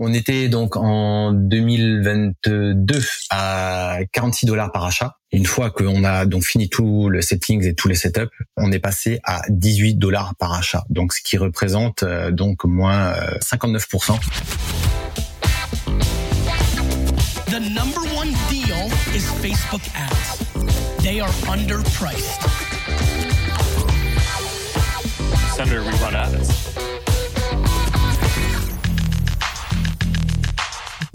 On était donc en 2022 à 46 dollars par achat. Une fois qu'on a donc fini tout le settings et tous les setups, on est passé à 18 dollars par achat. Donc ce qui représente euh, donc moins 59%. Euh, The number one deal is Facebook ads. They are underpriced. Senator, we run ads.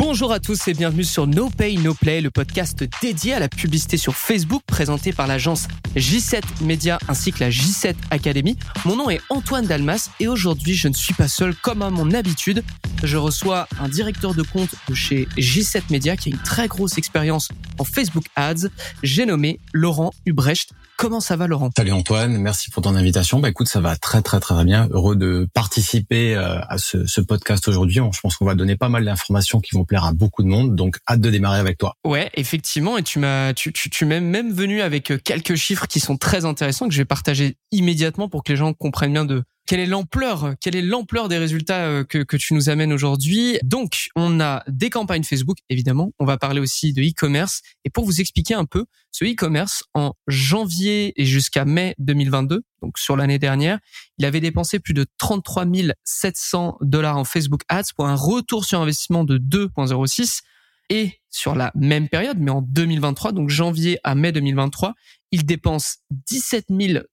Bonjour à tous et bienvenue sur No Pay No Play, le podcast dédié à la publicité sur Facebook présenté par l'agence J7 Media ainsi que la J7 Academy. Mon nom est Antoine Dalmas et aujourd'hui je ne suis pas seul comme à mon habitude. Je reçois un directeur de compte de chez J7 Media qui a une très grosse expérience en Facebook Ads. J'ai nommé Laurent Ubrecht. Comment ça va Laurent? Salut Antoine, merci pour ton invitation. Bah écoute, ça va très très très bien. Heureux de participer euh, à ce, ce podcast aujourd'hui. Je pense qu'on va donner pas mal d'informations qui vont plaire à beaucoup de monde. Donc hâte de démarrer avec toi. Ouais, effectivement. Et tu m'as, tu, tu, tu m'es même venu avec euh, quelques chiffres qui sont très intéressants que je vais partager immédiatement pour que les gens comprennent bien de quelle est l'ampleur Quelle est l'ampleur des résultats euh, que, que tu nous amènes aujourd'hui? Donc, on a des campagnes Facebook, évidemment. On va parler aussi de e-commerce. Et pour vous expliquer un peu, ce e-commerce, en janvier et jusqu'à mai 2022, donc sur l'année dernière, il avait dépensé plus de 33 700 dollars en Facebook Ads pour un retour sur investissement de 2,06. Et sur la même période, mais en 2023, donc janvier à mai 2023, il dépense 17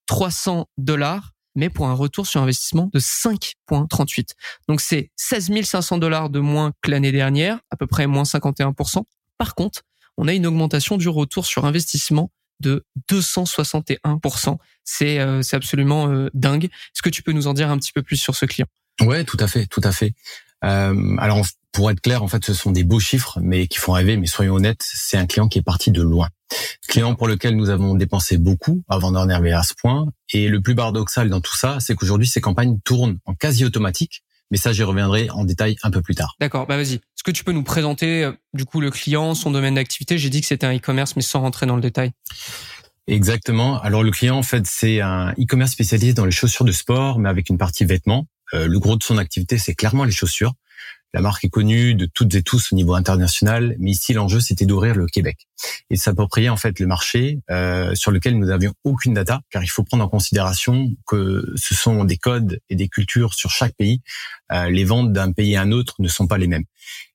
300 dollars mais pour un retour sur investissement de 5,38. Donc c'est 16 500 dollars de moins que l'année dernière, à peu près moins 51%. Par contre, on a une augmentation du retour sur investissement de 261%. C'est euh, absolument euh, dingue. Est-ce que tu peux nous en dire un petit peu plus sur ce client? Ouais, tout à fait, tout à fait. Euh, alors pour être clair, en fait, ce sont des beaux chiffres, mais qui font rêver. Mais soyons honnêtes, c'est un client qui est parti de loin. Client pour lequel nous avons dépensé beaucoup avant d'en arriver à ce point. Et le plus paradoxal dans tout ça, c'est qu'aujourd'hui, ces campagnes tournent en quasi automatique. Mais ça, j'y reviendrai en détail un peu plus tard. D'accord, bah vas-y. Est-ce que tu peux nous présenter euh, du coup le client, son domaine d'activité? J'ai dit que c'était un e-commerce, mais sans rentrer dans le détail. Exactement. Alors le client, en fait, c'est un e-commerce spécialisé dans les chaussures de sport, mais avec une partie vêtements. Euh, le gros de son activité, c'est clairement les chaussures. La marque est connue de toutes et tous au niveau international, mais ici l'enjeu c'était d'ouvrir le Québec et s'approprier en fait le marché euh, sur lequel nous n'avions aucune data, car il faut prendre en considération que ce sont des codes et des cultures sur chaque pays. Euh, les ventes d'un pays à un autre ne sont pas les mêmes.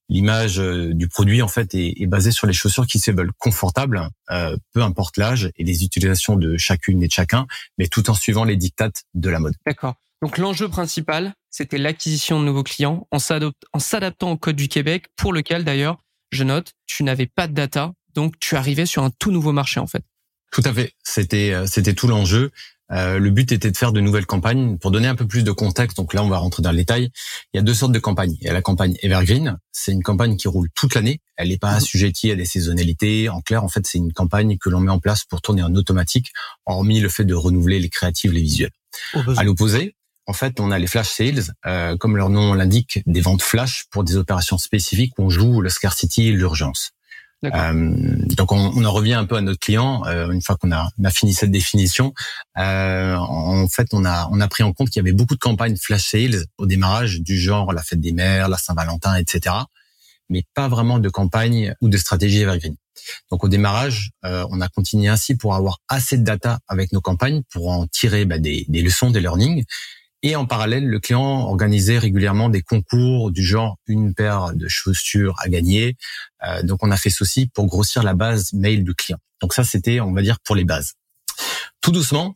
L'image euh, du produit en fait est, est, basée sur les chaussures qui se veulent confortables, euh, peu importe l'âge et les utilisations de chacune et de chacun, mais tout en suivant les dictates de la mode. D'accord. Donc l'enjeu principal, c'était l'acquisition de nouveaux clients en s'adaptant au code du Québec, pour lequel d'ailleurs, je note, tu n'avais pas de data, donc tu arrivais sur un tout nouveau marché en fait. Tout à fait, c'était euh, c'était tout l'enjeu. Euh, le but était de faire de nouvelles campagnes. Pour donner un peu plus de contexte, donc là on va rentrer dans le détail. Il y a deux sortes de campagnes. Il y a la campagne Evergreen, c'est une campagne qui roule toute l'année. Elle n'est pas mhm. assujettie à des saisonnalités. En clair, en fait, c'est une campagne que l'on met en place pour tourner en automatique, hormis le fait de renouveler les créatives, les visuels. À l'opposé, en fait, on a les flash sales, euh, comme leur nom l'indique, des ventes flash pour des opérations spécifiques où on joue le scarcity et l'urgence. Euh, donc on, on, en revient un peu à notre client euh, une fois qu'on a, on a, fini cette définition. Euh, en fait, on a on a pris en compte qu'il y avait beaucoup de campagnes flash sales au démarrage du genre la fête des mères, la Saint-Valentin, etc. Mais pas vraiment de campagne ou de stratégie evergreen. Donc au démarrage, euh, on a continué ainsi pour avoir assez de data avec nos campagnes pour en tirer bah, des, des leçons, des learnings et en parallèle, le client organisait régulièrement des concours du genre une paire de chaussures à gagner. Euh, donc on a fait ceci pour grossir la base mail du client. Donc ça, c'était, on va dire, pour les bases. Tout doucement,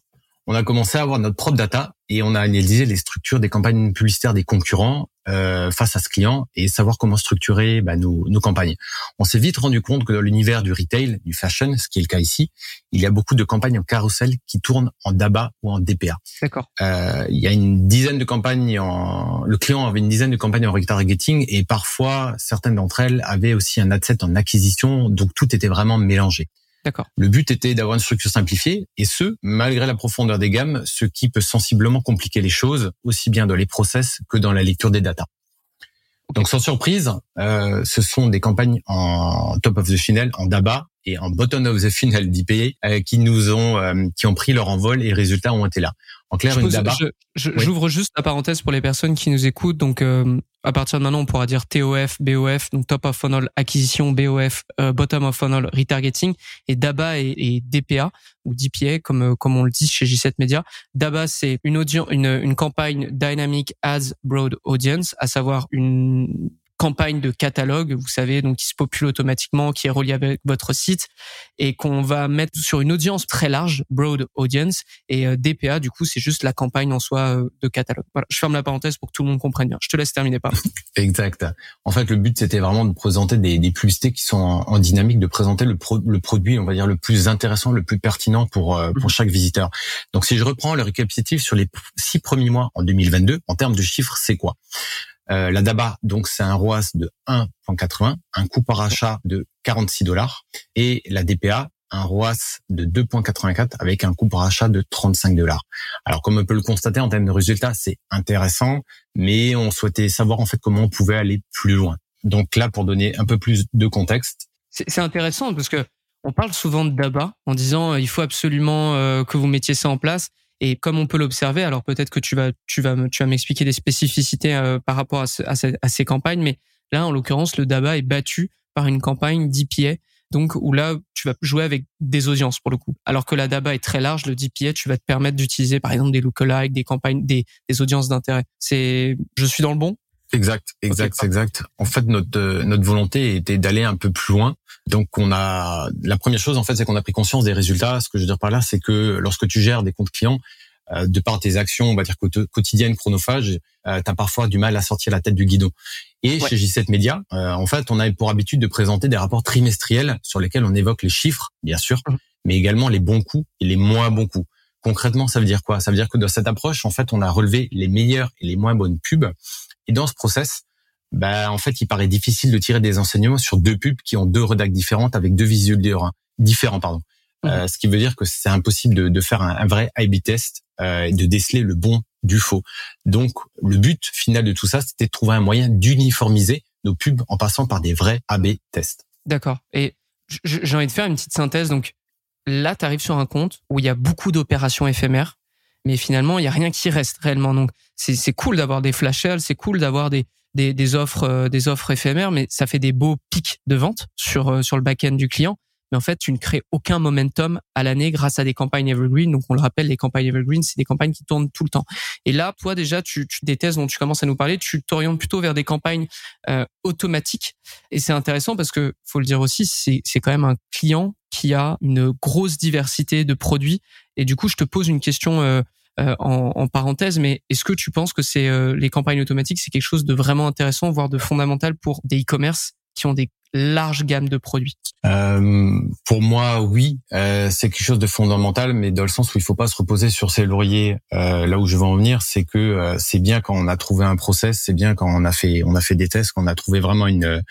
on a commencé à avoir notre propre data et on a analysé les structures des campagnes publicitaires des concurrents euh, face à ce client et savoir comment structurer bah, nos, nos, campagnes. On s'est vite rendu compte que dans l'univers du retail, du fashion, ce qui est le cas ici, il y a beaucoup de campagnes en carrousel qui tournent en DABA ou en DPA. D'accord. Euh, il y a une dizaine de campagnes en, le client avait une dizaine de campagnes en retargeting et parfois certaines d'entre elles avaient aussi un ad set en acquisition, donc tout était vraiment mélangé. D'accord. Le but était d'avoir une structure simplifiée, et ce, malgré la profondeur des gammes, ce qui peut sensiblement compliquer les choses, aussi bien dans les process que dans la lecture des datas. Donc sans surprise, euh, ce sont des campagnes en top of the funnel, en DABA et en bottom of the funnel d'IP euh, qui nous ont euh, qui ont pris leur envol et les résultats ont été là. En clair, une DABA. J'ouvre juste la parenthèse pour les personnes qui nous écoutent. Donc, euh, à partir de maintenant, on pourra dire TOF, BOF, donc top of funnel acquisition, BOF, euh, bottom of funnel retargeting, et DABA et, DPA ou DPA comme euh, comme on le dit chez J7 Media. DABA, c'est une audience, une, une campagne dynamic as broad audience, à savoir une campagne de catalogue, vous savez, donc qui se popule automatiquement, qui est relié avec votre site et qu'on va mettre sur une audience très large, broad audience. Et euh, DPA, du coup, c'est juste la campagne en soi euh, de catalogue. Voilà, je ferme la parenthèse pour que tout le monde comprenne bien. Je te laisse terminer par. exact. En fait, le but c'était vraiment de présenter des, des publicités qui sont en, dynamique, de présenter le, le, produit, on va dire le plus intéressant, le plus pertinent pour euh, pour mhm. chaque visiteur. Donc, si je reprends le récapitulatif sur les six premiers mois en 2022, en termes de chiffres, c'est quoi? Euh, la DABA, donc c'est un ROAS de 1.80, un coût par achat de 46 dollars, et la DPA, un ROAS de 2.84 avec un coût par achat de 35 dollars. Alors comme on peut le constater en termes de résultats, c'est intéressant, mais on souhaitait savoir en fait comment on pouvait aller plus loin. Donc là, pour donner un peu plus de contexte, c'est intéressant parce que on parle souvent de DABA en disant euh, il faut absolument euh, que vous mettiez ça en place. Et comme on peut l'observer, alors peut-être que tu vas, tu vas, tu vas m'expliquer des spécificités euh, par rapport à, à, ces campagnes, mais là, en l'occurrence, le DABA est battu par une campagne d'IPA, donc où là, tu vas jouer avec des audiences pour le coup. Alors que la DABA est très large, le DPA, tu vas te permettre d'utiliser par exemple des lookalikes, des campagnes, des, des audiences d'intérêt. C'est, je suis dans le bon? Exact, exact, exact. En fait, notre euh, notre volonté était d'aller un peu plus loin. Donc, on a la première chose en fait, c'est qu'on a pris conscience des résultats. Ce que je veux dire par là, c'est que lorsque tu gères des comptes clients, euh, de par tes actions, on va dire quotidiennes, chronophages, euh, tu as parfois du mal à sortir la tête du guidon. Et chez J7 Media, euh, en fait, on a pour habitude de présenter des rapports trimestriels sur lesquels on évoque les chiffres, bien sûr, mmh. mais également les bons coups et les moins bons coups. Concrètement, ça veut dire quoi? Ça veut dire que dans cette approche, en fait, on a relevé les meilleures et les moins bonnes pubs et dans ce process, bah, en fait, il paraît difficile de tirer des enseignements sur deux pubs qui ont deux redacts différentes avec deux visuels différents. Pardon. Euh, ce qui veut dire que c'est impossible de, de, faire un, un vrai A/B test euh, et de déceler le bon du faux. Donc, le but final de tout ça, c'était de trouver un moyen d'uniformiser nos pubs en passant par des vrais A/B tests. D'accord. Et j'ai envie de faire une petite synthèse. Donc là, tu arrives sur un compte où il y a beaucoup d'opérations éphémères mais finalement il y a rien qui reste réellement. Donc c'est cool d'avoir des flash sales, c'est cool d'avoir des, des, des offres euh, des offres éphémères, mais ça fait des beaux pics de vente sur euh, sur le back-end du client. Mais en fait, tu ne crées aucun momentum à l'année grâce à des campagnes evergreen. Donc, on le rappelle, les campagnes evergreen, c'est des campagnes qui tournent tout le temps. Et là, toi, déjà, tu, tu des tests dont tu commences à nous parler, tu t'orientes plutôt vers des campagnes euh, automatiques. Et c'est intéressant parce que, faut le dire aussi, c'est quand même un client qui a une grosse diversité de produits. Et du coup, je te pose une question euh, euh, en, parenthèse, mais est-ce que tu penses que c'est euh, les campagnes automatiques, c'est quelque chose de vraiment intéressant, voire de fondamental pour des e-commerce qui ont des larges gammes de produits? Euh, Pour moi, oui, euh, c'est quelque chose de fondamental, mais dans le sens où il faut pas se reposer sur ses lauriers. Euh, là où je veux en venir, c'est que c'est bien quand on a trouvé un process, c'est bien quand on a fait on a fait des tests, quand on a trouvé vraiment une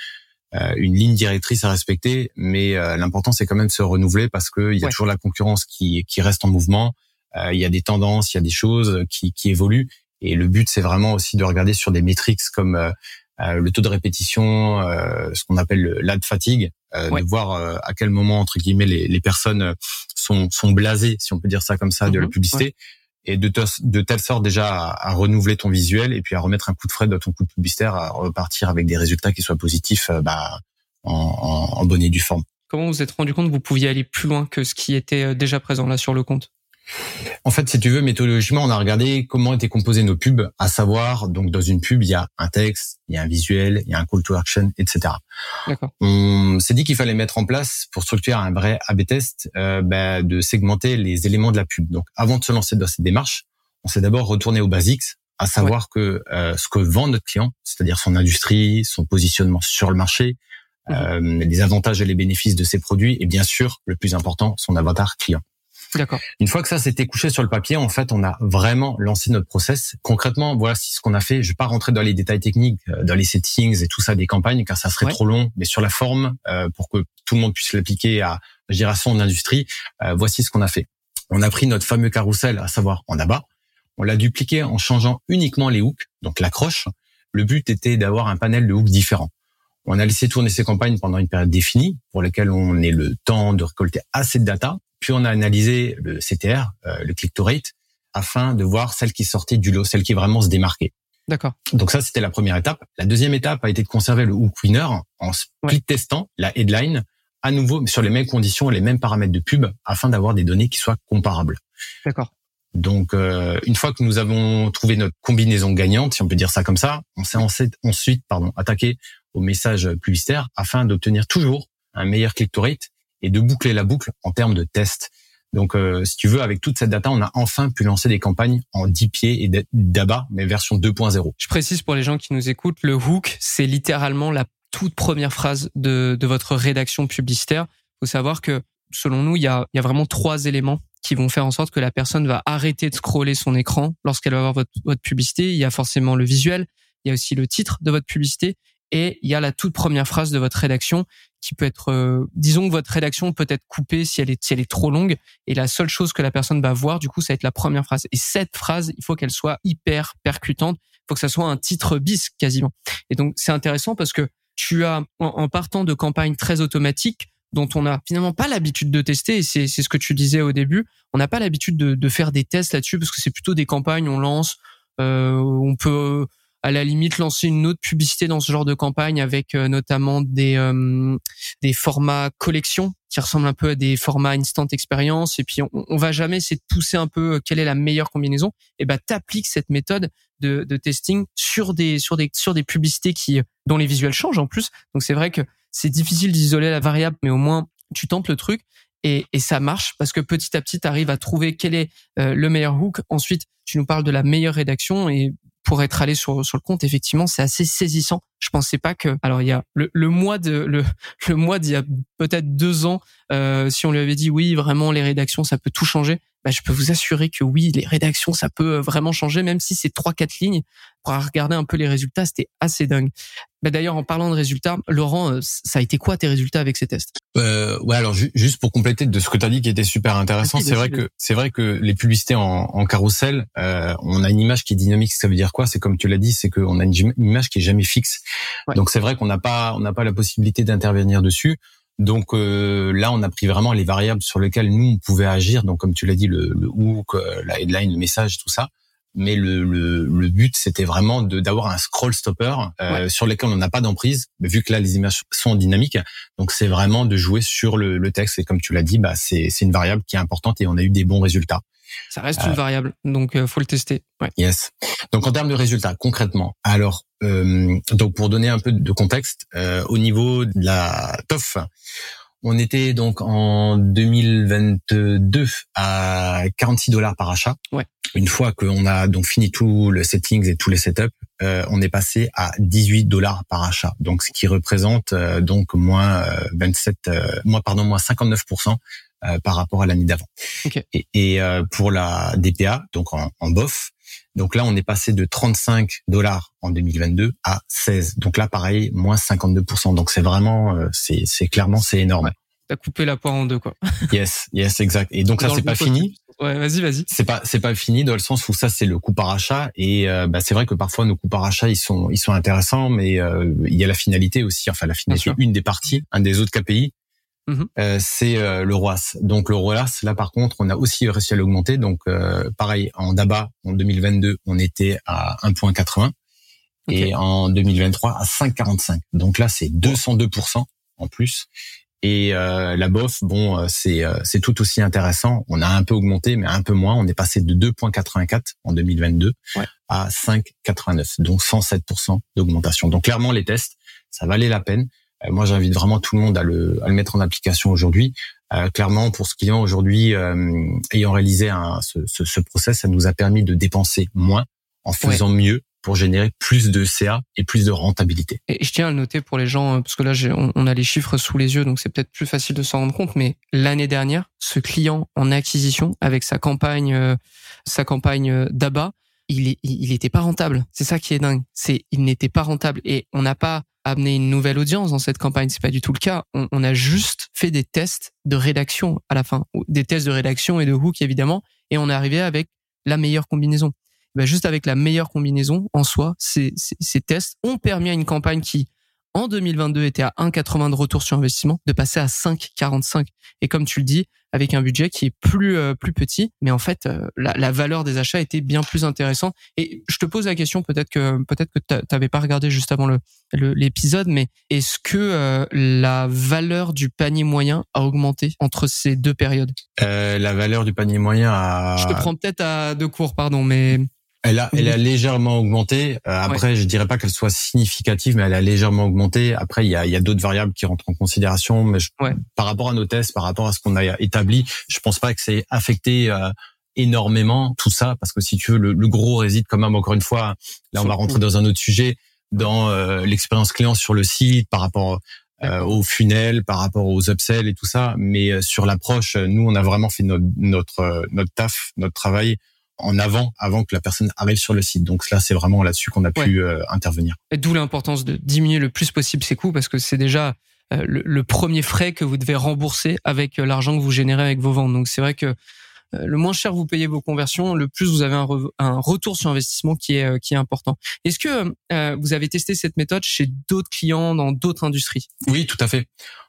une ligne directrice à respecter, mais l'important c'est quand même de se renouveler parce qu'il y a toujours la concurrence qui qui reste en mouvement. Euh, il y a des tendances, il y a des choses qui, qui évoluent. Et le but, c'est vraiment aussi de regarder sur des métriques comme euh, euh, le taux de répétition, ce qu'on appelle l'ad fatigue, de voir à quel moment entre guillemets les, les, personnes sont, sont blasées, si on peut dire ça comme ça, de la mhm. publicité, et de, telle sorte déjà à, renouveler ton visuel et puis à remettre un coup de frais dans ton coup de publicitaire, à repartir avec des résultats qui soient positifs, bah, en, en, en et forme. Comment vous vous êtes rendu compte que vous pouviez aller plus loin que ce qui était déjà présent là sur le compte? En fait, si tu veux, méthodologiquement, on a regardé comment étaient composées nos pubs, à savoir, donc dans une pub, il y a un texte, il y a un visuel, il y a un call to action, etc. On s'est dit qu'il fallait mettre en place, pour structurer un vrai A/B test, euh, bah, de segmenter les éléments de la pub. Donc, avant de se lancer dans cette démarche, on s'est d'abord retourné aux basics, à savoir que euh, ce que vend notre client, c'est-à-dire son industrie, son positionnement sur le marché, mhm. euh, les avantages et les bénéfices de ses produits, et bien sûr, le plus important, son avatar client. D'accord. Une fois que ça s'était couché sur le papier, en fait, on a vraiment lancé notre process. Concrètement, voilà ce qu'on a fait. Je vais pas rentrer dans les détails techniques, euh, dans les settings et tout ça des campagnes, car ça serait trop long. Mais sur la forme, euh, pour que tout le monde puisse l'appliquer à, je dirais, à son industrie, euh, voici ce qu'on a fait. On a pris notre fameux carrousel, à savoir en abat. On l'a dupliqué en changeant uniquement les hooks, donc l'accroche. Le but était d'avoir un panel de hooks différents. On a laissé tourner ces campagnes pendant une période définie, pour laquelle on ait le temps de récolter assez de data puis on a analysé le CTR, euh, le click to rate, afin de voir celle qui sortait du lot, celle qui vraiment se démarquait. D'accord. Donc ça, c'était la première étape. La deuxième étape a été de conserver le hook winner en split testant la headline à nouveau sur les mêmes conditions et les mêmes paramètres de pub afin d'avoir des données qui soient comparables. D'accord. Donc, euh, une fois que nous avons trouvé notre combinaison gagnante, si on peut dire ça comme ça, on s'est ensuite pardon, attaqué au message publicitaire afin d'obtenir toujours un meilleur click-to rate et de boucler la boucle en termes de tests. Donc, euh, si tu veux, avec toute cette data, on a enfin pu lancer des campagnes en 10 pieds et d'ABA, mais version 2.0. Je précise pour les gens qui nous écoutent, le hook, c'est littéralement la toute première phrase de, de votre rédaction publicitaire. Il faut savoir que, selon nous, il y a, y a vraiment trois éléments qui vont faire en sorte que la personne va arrêter de scroller son écran lorsqu'elle va voir votre, votre publicité. Il y a forcément le visuel, il y a aussi le titre de votre publicité et il y a la toute première phrase de votre rédaction qui peut être, euh, disons que votre rédaction peut être coupée si elle est si elle est trop longue. Et la seule chose que la personne va voir du coup ça va être la première phrase. Et cette phrase il faut qu'elle soit hyper percutante, il faut que ça soit un titre bis quasiment. Et donc c'est intéressant parce que tu as en, partant de campagnes très automatiques dont on n'a finalement pas l'habitude de tester et c'est ce que tu disais au début, on n'a pas l'habitude de, de faire des tests là-dessus parce que c'est plutôt des campagnes on lance euh, on peut à la limite lancer une autre publicité dans ce genre de campagne avec euh, notamment des euh, des formats collection qui ressemblent un peu à des formats instant expérience. Et puis on, on va jamais essayer de pousser un peu euh, quelle est la meilleure combinaison. Et ben t'appliques cette méthode de, de testing sur des sur des sur des publicités qui dont les visuels changent en plus. Donc c'est vrai que c'est difficile d'isoler la variable mais au moins tu tentes le truc et, et, ça marche parce que petit à petit, tu arrives à trouver quel est le meilleur hook. Ensuite, tu nous parles de la meilleure rédaction et pour être allé sur, sur le compte, effectivement, c'est assez saisissant. Je pensais pas que. Alors, il y a le, le mois de le, le mois d'il y a peut-être deux ans, euh, si on lui avait dit oui, vraiment les rédactions, ça peut tout changer. Bah, je peux vous assurer que oui, les rédactions, ça peut euh, vraiment changer, même si c'est trois quatre lignes. Pour regarder un peu les résultats, c'était assez dingue. Bah, D'ailleurs, en parlant de résultats, Laurent, euh, ça a été quoi tes résultats avec ces tests? Euh, Ouais, alors juste pour compléter de ce que tu as dit qui était super intéressant, c'est vrai que c'est vrai que les publicités en, en carrousel, euh, on a une image qui est dynamique. Ça veut dire quoi? C'est comme tu l'as dit, c'est qu'on a une image qui est jamais fixe. Donc c'est vrai qu'on n'a pas on n'a pas la possibilité d'intervenir dessus. Donc euh, là, on a pris vraiment les variables sur lesquelles nous on pouvait agir. Donc comme tu l'as dit, le, le hook, euh, la headline, le message, tout ça. Mais le, le, le but, c'était vraiment d'avoir un scroll stopper euh, sur lequel on n'a pas d'emprise, vu que là les images sont dynamiques. Donc c'est vraiment de jouer sur le, le texte. Et comme tu l'as dit, bah c'est une variable qui est importante et on a eu des bons résultats. Ça reste une variable, donc euh, faut le tester. Ouais. Yes. Donc en termes de résultats, concrètement, alors euh, donc pour donner un peu de contexte, euh, au niveau de la TOF, on était donc en 2022 à 46 dollars par achat. Ouais. Une fois qu'on a donc fini tout le settings et tous les setups, euh, on est passé à 18 dollars par achat. Donc ce qui représente euh, donc moins 27, euh, moins pardon moins 59 par rapport à l'année d'avant. Okay. Et, et pour la DPA, donc en, en BOF, donc là, on est passé de 35 dollars en 2022 à 16. Donc là, pareil, moins 52%. Donc c'est vraiment, euh, c'est, c'est clairement, c'est énorme. T'as coupé la poire en deux, quoi. yes, yes, exact. Et donc ça, c'est pas fini. Ouais, vas-y, vas-y. C'est pas, c'est pas fini dans le sens où ça, c'est le coût par achat. Et euh, bah, c'est vrai que parfois nos coûts par achat, ils sont, ils sont intéressants, mais euh, il y a la finalité aussi. Enfin, la finalité, une des parties, un des autres KPI, Mhm. Euh, c'est euh, le ROAS. Donc le ROAS, là par contre, on a aussi réussi à l'augmenter. Donc euh, pareil, en DABA, en 2022, on était à 1.80 et en 2023 à 5,45. Donc là, c'est 202% en plus. Et la BOF, bon, c'est c'est tout aussi intéressant. On a un peu augmenté, mais un peu moins. On est passé de 2,84 en 2022 à 5,89, donc 107% d'augmentation. Donc clairement, les tests, ça valait la peine. Euh, moi, j'invite vraiment tout le monde à le, à le mettre en application aujourd'hui. Euh, clairement, pour ce client aujourd'hui, euh, ayant réalisé un, ce, ce, ce, process, ça nous a permis de dépenser moins en faisant mieux pour générer plus de CA et plus de rentabilité. Et je tiens à le noter pour les gens, euh, parce que là, on, on a les chiffres sous les yeux, donc c'est peut-être plus facile de s'en rendre compte, mais l'année dernière, ce client en acquisition, avec sa campagne, euh, sa campagne d'ABA, il, il était pas rentable. C'est ça qui est dingue. C'est, il n'était pas rentable. Et on n'a pas amener une nouvelle audience dans cette campagne. C'est pas du tout le cas. On, a juste fait des tests de rédaction à la fin, des tests de rédaction et de hook évidemment, et on est arrivé avec la meilleure combinaison. Ben juste avec la meilleure combinaison en soi, ces, tests ont permis à une campagne qui en 2022 était à 1,80 de retour sur investissement, de passer à 5,45. Et comme tu le dis, avec un budget qui est plus euh, plus petit, mais en fait euh, la, la, valeur des achats était bien plus intéressante. Et je te pose la question, peut-être que peut-être que t'avais pas regardé juste avant le l'épisode, mais est-ce que euh, la valeur du panier moyen a augmenté entre ces deux périodes? La valeur du panier moyen a. Je te prends peut-être à deux cours, pardon, mais elle a, elle a légèrement augmenté. Euh, après, je dirais pas qu'elle soit significative, mais elle a légèrement augmenté. Après, il y a, il y a d'autres variables qui rentrent en considération, mais par rapport à nos tests, par rapport à ce qu'on a établi, je pense pas que c'est affecté euh, énormément tout ça, parce que si tu veux, le, gros réside quand même encore une fois. Là, on va rentrer dans un autre sujet, dans euh, l'expérience client sur le site, par rapport au funnel, par rapport aux upsells et tout ça. Mais sur l'approche, nous, on a vraiment fait notre notre notre taf, notre travail en avant, avant que la personne arrive sur le site. Donc là, c'est vraiment là-dessus qu'on a pu euh, intervenir. D'où l'importance de diminuer le plus possible ses coûts parce que c'est déjà euh, le, premier frais que vous devez rembourser avec euh, l'argent que vous générez avec vos ventes. Donc c'est vrai que le moins cher vous payez vos conversions, le plus vous avez un, un retour sur investissement qui est qui est important. Est-ce que vous avez testé cette méthode chez d'autres clients dans d'autres industries? Oui, tout à fait.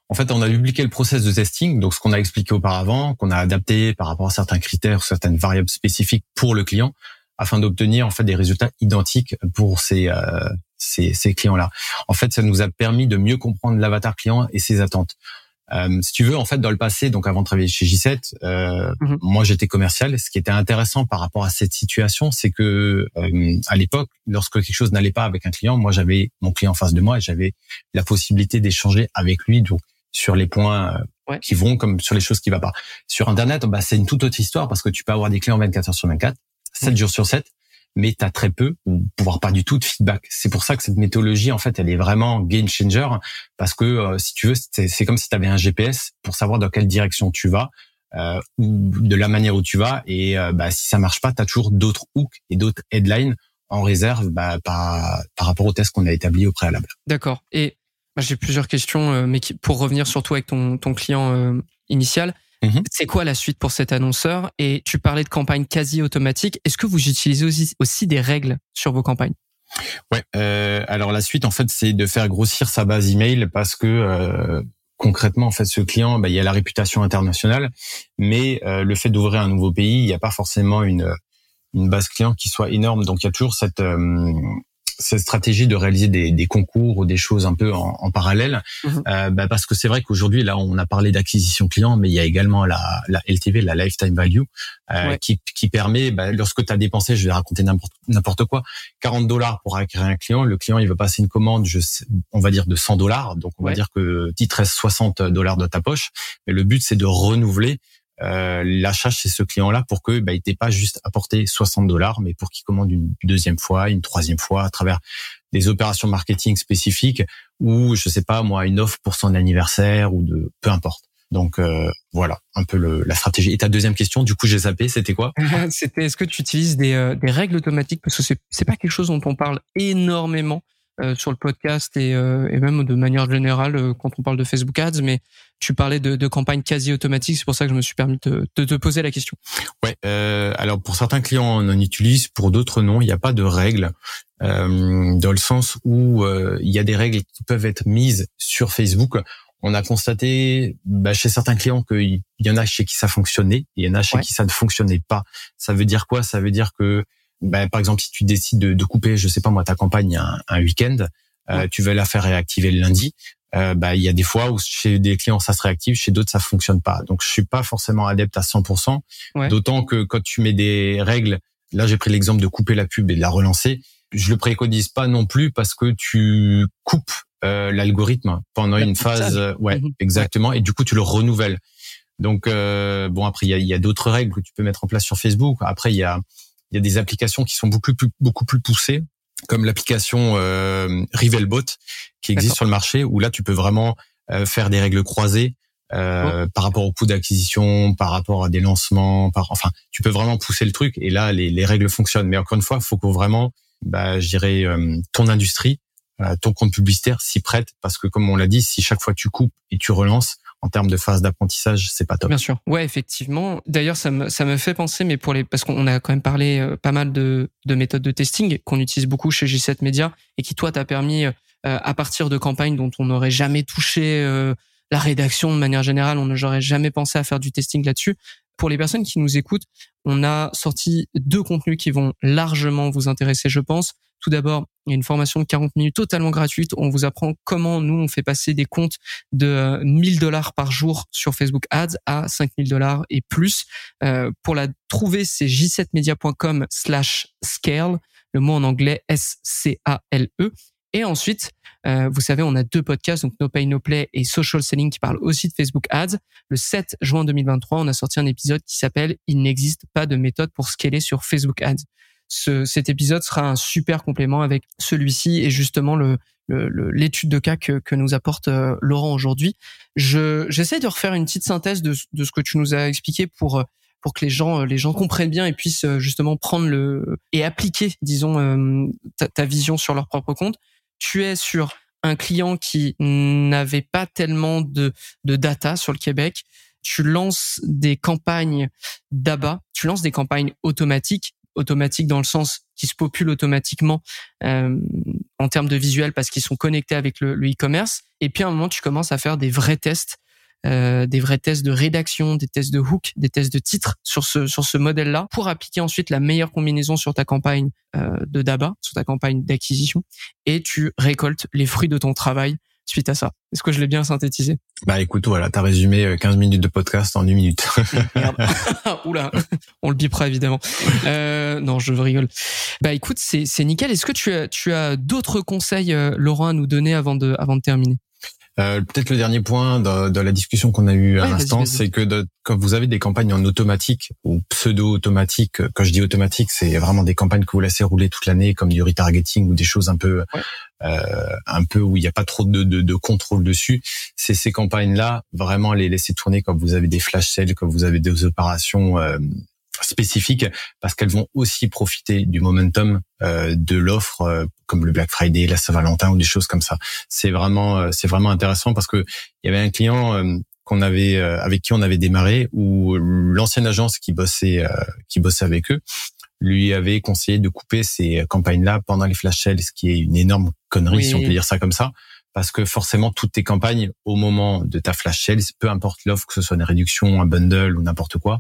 En fait, on a dupliqué le process de testing, donc ce qu'on a expliqué auparavant, qu'on a adapté par rapport à certains critères, certaines variables spécifiques pour le client, afin d'obtenir en fait des résultats identiques pour ces euh, ces, ces clients-là. En fait, ça nous a permis de mieux comprendre l'avatar client et ses attentes. Euh, si tu veux, en fait, dans le passé, donc avant de travailler chez J7, euh, mhm. moi j'étais commercial. Ce qui était intéressant par rapport à cette situation, c'est que euh, à l'époque, lorsque quelque chose n'allait pas avec un client, moi j'avais mon client en face de moi et j'avais la possibilité d'échanger avec lui. Donc sur les points euh, qui vont comme sur les choses qui vont pas. Sur Internet, bah, c'est une toute autre histoire parce que tu peux avoir des clients 24 heures sur 24, 7 jours sur 7, mais tu as très peu ou voire pas du tout de feedback. C'est pour ça que cette méthodologie, en fait, elle est vraiment game changer parce que euh, si tu veux, c'est comme si tu avais un GPS pour savoir dans quelle direction tu vas. Euh, ou de la manière où tu vas et euh, bah, si ça marche pas, tu as toujours d'autres hooks et d'autres headlines en réserve bah, par, par rapport au test qu'on a établi au préalable. D'accord. Et j'ai plusieurs questions, euh, mais pour revenir surtout avec ton, ton client euh, initial, mhm. c'est quoi la suite pour cet annonceur? Et tu parlais de campagne quasi automatique. Est-ce que vous utilisez aussi, aussi des règles sur vos campagnes? Ouais. Euh, alors la suite, en fait, c'est de faire grossir sa base email parce que euh, concrètement, en fait, ce client, bah, il y a la réputation internationale, mais euh, le fait d'ouvrir un nouveau pays, il n'y a pas forcément une une base client qui soit énorme. Donc il y a toujours cette cette stratégie de réaliser des, des, concours ou des choses un peu en, en parallèle, mhm. euh, bah parce que c'est vrai qu'aujourd'hui là on a parlé d'acquisition client, mais il y a également la, la LTV, la lifetime value, euh, qui, qui permet bah, lorsque tu as dépensé, je vais raconter n'importe quoi, 40 dollars pour acquérir un client, le client il va passer une commande, je on va dire de 100 dollars, donc on va dire que tu reste 60 dollars de ta poche, mais le but c'est de renouveler euh, l'achat chez ce client-là pour que bah, il t'ait pas juste apporté 60 dollars, mais pour qu'il commande une deuxième fois, une troisième fois à travers des opérations marketing spécifiques ou je sais pas moi une offre pour son anniversaire ou de peu importe. Donc euh, voilà un peu le, la stratégie. Et ta deuxième question, du coup j'ai zappé, c'était quoi? C'était est-ce que tu utilises des, euh, des règles automatiques? Parce que c'est c'est pas quelque chose dont on parle énormément euh, sur le podcast et, euh, et, même de manière générale euh, quand on parle de Facebook Ads, mais tu parlais de, de campagne quasi automatique, c'est pour ça que je me suis permis de, de te poser la question. Ouais, alors pour certains clients on en utilise, pour d'autres non, il n'y a pas de règles. dans le sens où il y a des règles qui peuvent être mises sur Facebook. On a constaté bah, chez certains clients qu'il y en a chez qui ça fonctionnait, il y en a chez qui ça ne fonctionnait pas. Ça veut dire quoi? Ça veut dire que ben, par exemple, si tu décides de, de, couper, je sais pas moi, ta campagne un, un week-end, euh, tu veux la faire réactiver le lundi. Euh, bah, il y a des fois où chez des clients ça se réactive, chez d'autres ça fonctionne pas. Donc je suis pas forcément adepte à 100%. D'autant que quand tu mets des règles, là j'ai pris l'exemple de couper la pub et de la relancer. Je le préconise pas non plus parce que tu coupes euh, l'algorithme pendant une phase, ouais, mhm. exactement, et du coup tu le renouvelles. Donc euh, bon après il y a, y a d'autres règles que tu peux mettre en place sur Facebook. Après il y a il y a des applications qui sont beaucoup plus beaucoup plus poussées, comme l'application euh, Rivelbot qui existe sur le marché, où là tu peux vraiment euh, faire des règles croisées euh, par rapport au coût d'acquisition, par rapport à des lancements, par enfin tu peux vraiment pousser le truc et là les, les règles fonctionnent. Mais encore une fois, il faut que vraiment, bah, je dirais, euh, ton industrie, euh, ton compte publicitaire s'y prête parce que comme on l'a dit, si chaque fois tu coupes et tu relances, en termes de phase d'apprentissage, c'est pas top. Bien sûr. Ouais, effectivement. D'ailleurs, ça me, ça me fait penser, mais pour les, parce qu'on a quand même parlé euh, pas mal de, de méthodes de testing qu'on utilise beaucoup chez G7 Media et qui, toi, t'a permis à partir de campagnes dont on n'aurait jamais touché la rédaction de manière générale, on n'aurait jamais pensé à faire du testing là-dessus. Pour les personnes qui nous écoutent, on a sorti deux contenus qui vont largement vous intéresser, je pense. Tout d'abord, il y a une formation de 40 minutes totalement gratuite. On vous apprend comment nous, on fait passer des comptes de 1000 dollars par jour sur Facebook Ads à 5000 dollars et plus. Euh, pour la trouver, c'est j7media.com slash scale. Le mot en anglais S-C-A-L-E. Et ensuite, euh, vous savez, on a deux podcasts, donc No Pay No Play et Social Selling, qui parlent aussi de Facebook Ads. Le 7 juin 2023, on a sorti un épisode qui s'appelle Il n'existe pas de méthode pour scaler sur Facebook Ads ce, cet épisode sera un super complément avec celui-ci et justement le l'étude de cas que, que nous apporte euh, Laurent aujourd'hui. Je j'essaie de refaire une petite synthèse de, ce que tu nous as expliqué pour pour que les gens les gens comprennent bien et puissent euh, justement prendre le et appliquer disons euh, ta vision sur leur propre compte. Tu es sur un client qui n'avait pas tellement de, data sur le Québec, tu lances des campagnes d'ABA, tu lances des campagnes automatiques automatique dans le sens qui se populent automatiquement euh, en termes de visuel parce qu'ils sont connectés avec le e-commerce. et puis à un moment, tu commences à faire des vrais tests, euh, des vrais tests de rédaction, des tests de hook, des tests de titre sur ce sur ce modèle-là pour appliquer ensuite la meilleure combinaison sur ta campagne euh, de DABA, sur ta campagne d'acquisition, et tu récoltes les fruits de ton travail suite à ça. Est-ce que je l'ai bien synthétisé? Bah écoute, voilà, t'as résumé 15 euh, minutes de podcast en une minute. Merde. Oula, on le bipera évidemment. Euh, non, je rigole. Bah écoute, c'est c'est nickel. Est-ce que tu as tu as d'autres conseils, euh, Laurent, à nous donner avant de avant de terminer? Euh, Peut-être le dernier point de, de la discussion qu'on a eue à l'instant, c'est que de, quand vous avez des campagnes en automatique ou pseudo-automatique, quand je dis automatique, c'est vraiment des campagnes que vous laissez rouler toute l'année, comme du retargeting ou des choses un peu, euh, un peu où il n'y a pas trop de, de, de contrôle dessus. C'est ces campagnes-là, vraiment les laisser tourner quand vous avez des flash sales, quand vous avez des opérations euh, spécifiques parce qu'elles vont aussi profiter du momentum euh, de l'offre euh, comme le Black Friday, la Saint-Valentin ou des choses comme ça. C'est vraiment euh, c'est vraiment intéressant parce que il y avait un client qu'on avait avec qui on avait démarré où l'ancienne agence qui bossait qui bossait avec eux lui avait conseillé de couper ces campagnes-là pendant les flash sales, ce qui est une énorme connerie si on peut dire ça comme ça parce que forcément toutes tes campagnes au moment de ta flash sales, peu importe l'offre, que ce soit une réduction, un bundle ou n'importe quoi,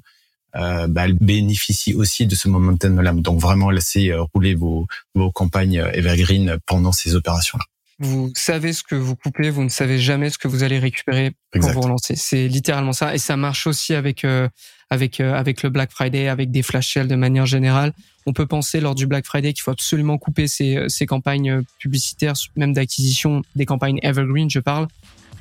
euh, bah, elle bénéficie aussi de ce momentum-là. Donc vraiment laisser euh, rouler vos, vos campagnes euh, evergreen pendant ces opérations-là. Vous savez ce que vous coupez, vous ne savez jamais ce que vous allez récupérer quand vous relancez. C'est littéralement ça, et ça marche aussi avec euh, avec avec le Black Friday, avec des flash sales de manière générale. On peut penser lors du Black Friday qu'il faut absolument couper ces, ces campagnes publicitaires, même d'acquisition, des campagnes evergreen, je parle,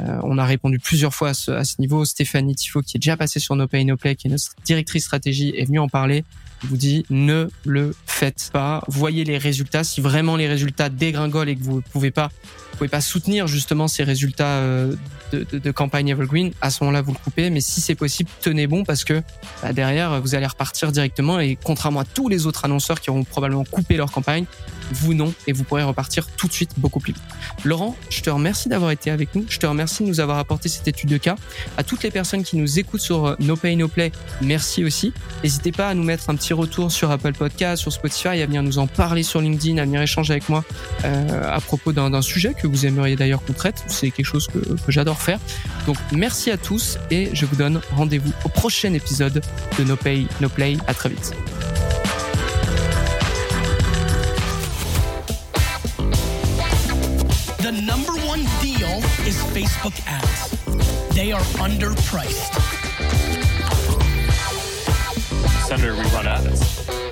on a répondu plusieurs fois à ce, à ce, niveau. Stéphanie Tifo, qui est déjà passée sur No Pay No Play, qui est notre directrice stratégie, est venue en parler. Vous dit ne le faites pas. Voyez les résultats. Si vraiment les résultats dégringolent et que vous ne pouvez pas, vous pouvez pas soutenir justement ces résultats euh, de, de, de, campagne evergreen, à ce moment-là vous le coupez. Mais si c'est possible, tenez bon parce que bah, derrière vous allez repartir directement et contrairement à tous les autres annonceurs qui auront probablement coupé leur campagne, vous non, et vous pourrez repartir tout de suite beaucoup plus vite. Laurent, je te remercie d'avoir été avec nous. Je te remercie de nous avoir apporté cette étude de cas. À toutes les personnes qui nous écoutent sur euh, No Pay No Play, merci aussi. N'hésitez pas à nous mettre un petit retour sur Apple Podcast, sur Spotify, à venir nous en parler sur LinkedIn, à venir échanger avec moi euh, à propos d'un sujet que vous aimeriez d'ailleurs qu'on. C'est quelque chose que, que j'adore faire. Donc merci à tous et je vous donne rendez-vous au prochain épisode de No Pay No Play. À très vite. Deal is Facebook ads. They are underpriced. Senator, we run ads.